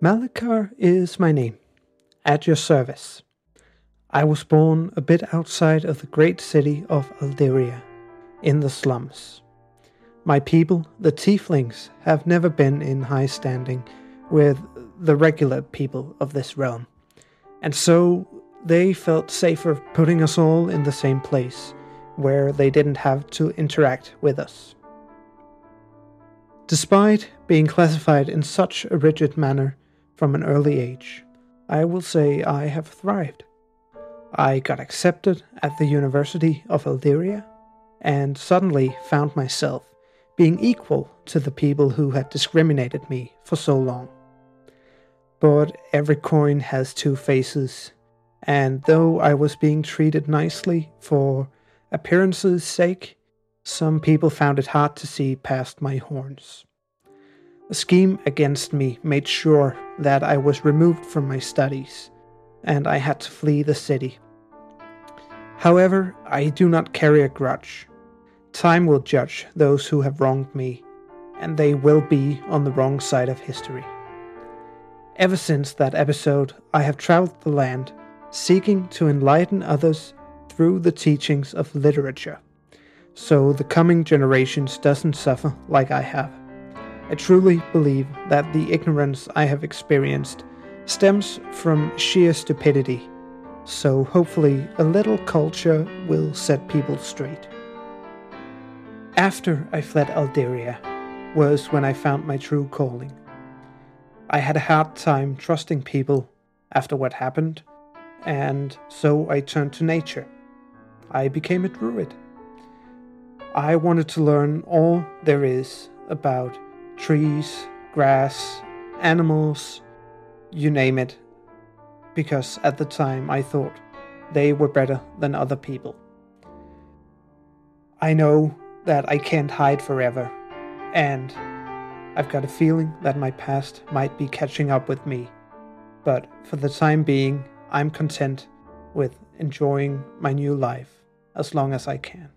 Malechar is my name, at your service. I was born a bit outside of the great city of Alderia, in the slums. My people, the Tieflings, have never been in high standing with the regular people of this realm, and so they felt safer putting us all in the same place, where they didn't have to interact with us. Despite being classified in such a rigid manner from an early age, I will say I have thrived. I got accepted at the University of Alderia and suddenly found myself being equal to the people who had discriminated me for so long. But every coin has two faces, and though I was being treated nicely for appearance's sake, some people found it hard to see past my horns. A scheme against me made sure that I was removed from my studies and I had to flee the city. However, I do not carry a grudge. Time will judge those who have wronged me, and they will be on the wrong side of history. Ever since that episode, I have traveled the land, seeking to enlighten others through the teachings of literature, so the coming generations doesn't suffer like I have. I truly believe that the ignorance I have experienced stems from sheer stupidity, so hopefully a little culture will set people straight. After I fled Alderia was when I found my true calling. I had a hard time trusting people after what happened, and so I turned to nature. I became a druid. I wanted to learn all there is about trees, grass, animals, you name it, because at the time I thought they were better than other people. I know that I can't hide forever, and I've got a feeling that my past might be catching up with me, but for the time being, I'm content with enjoying my new life as long as I can.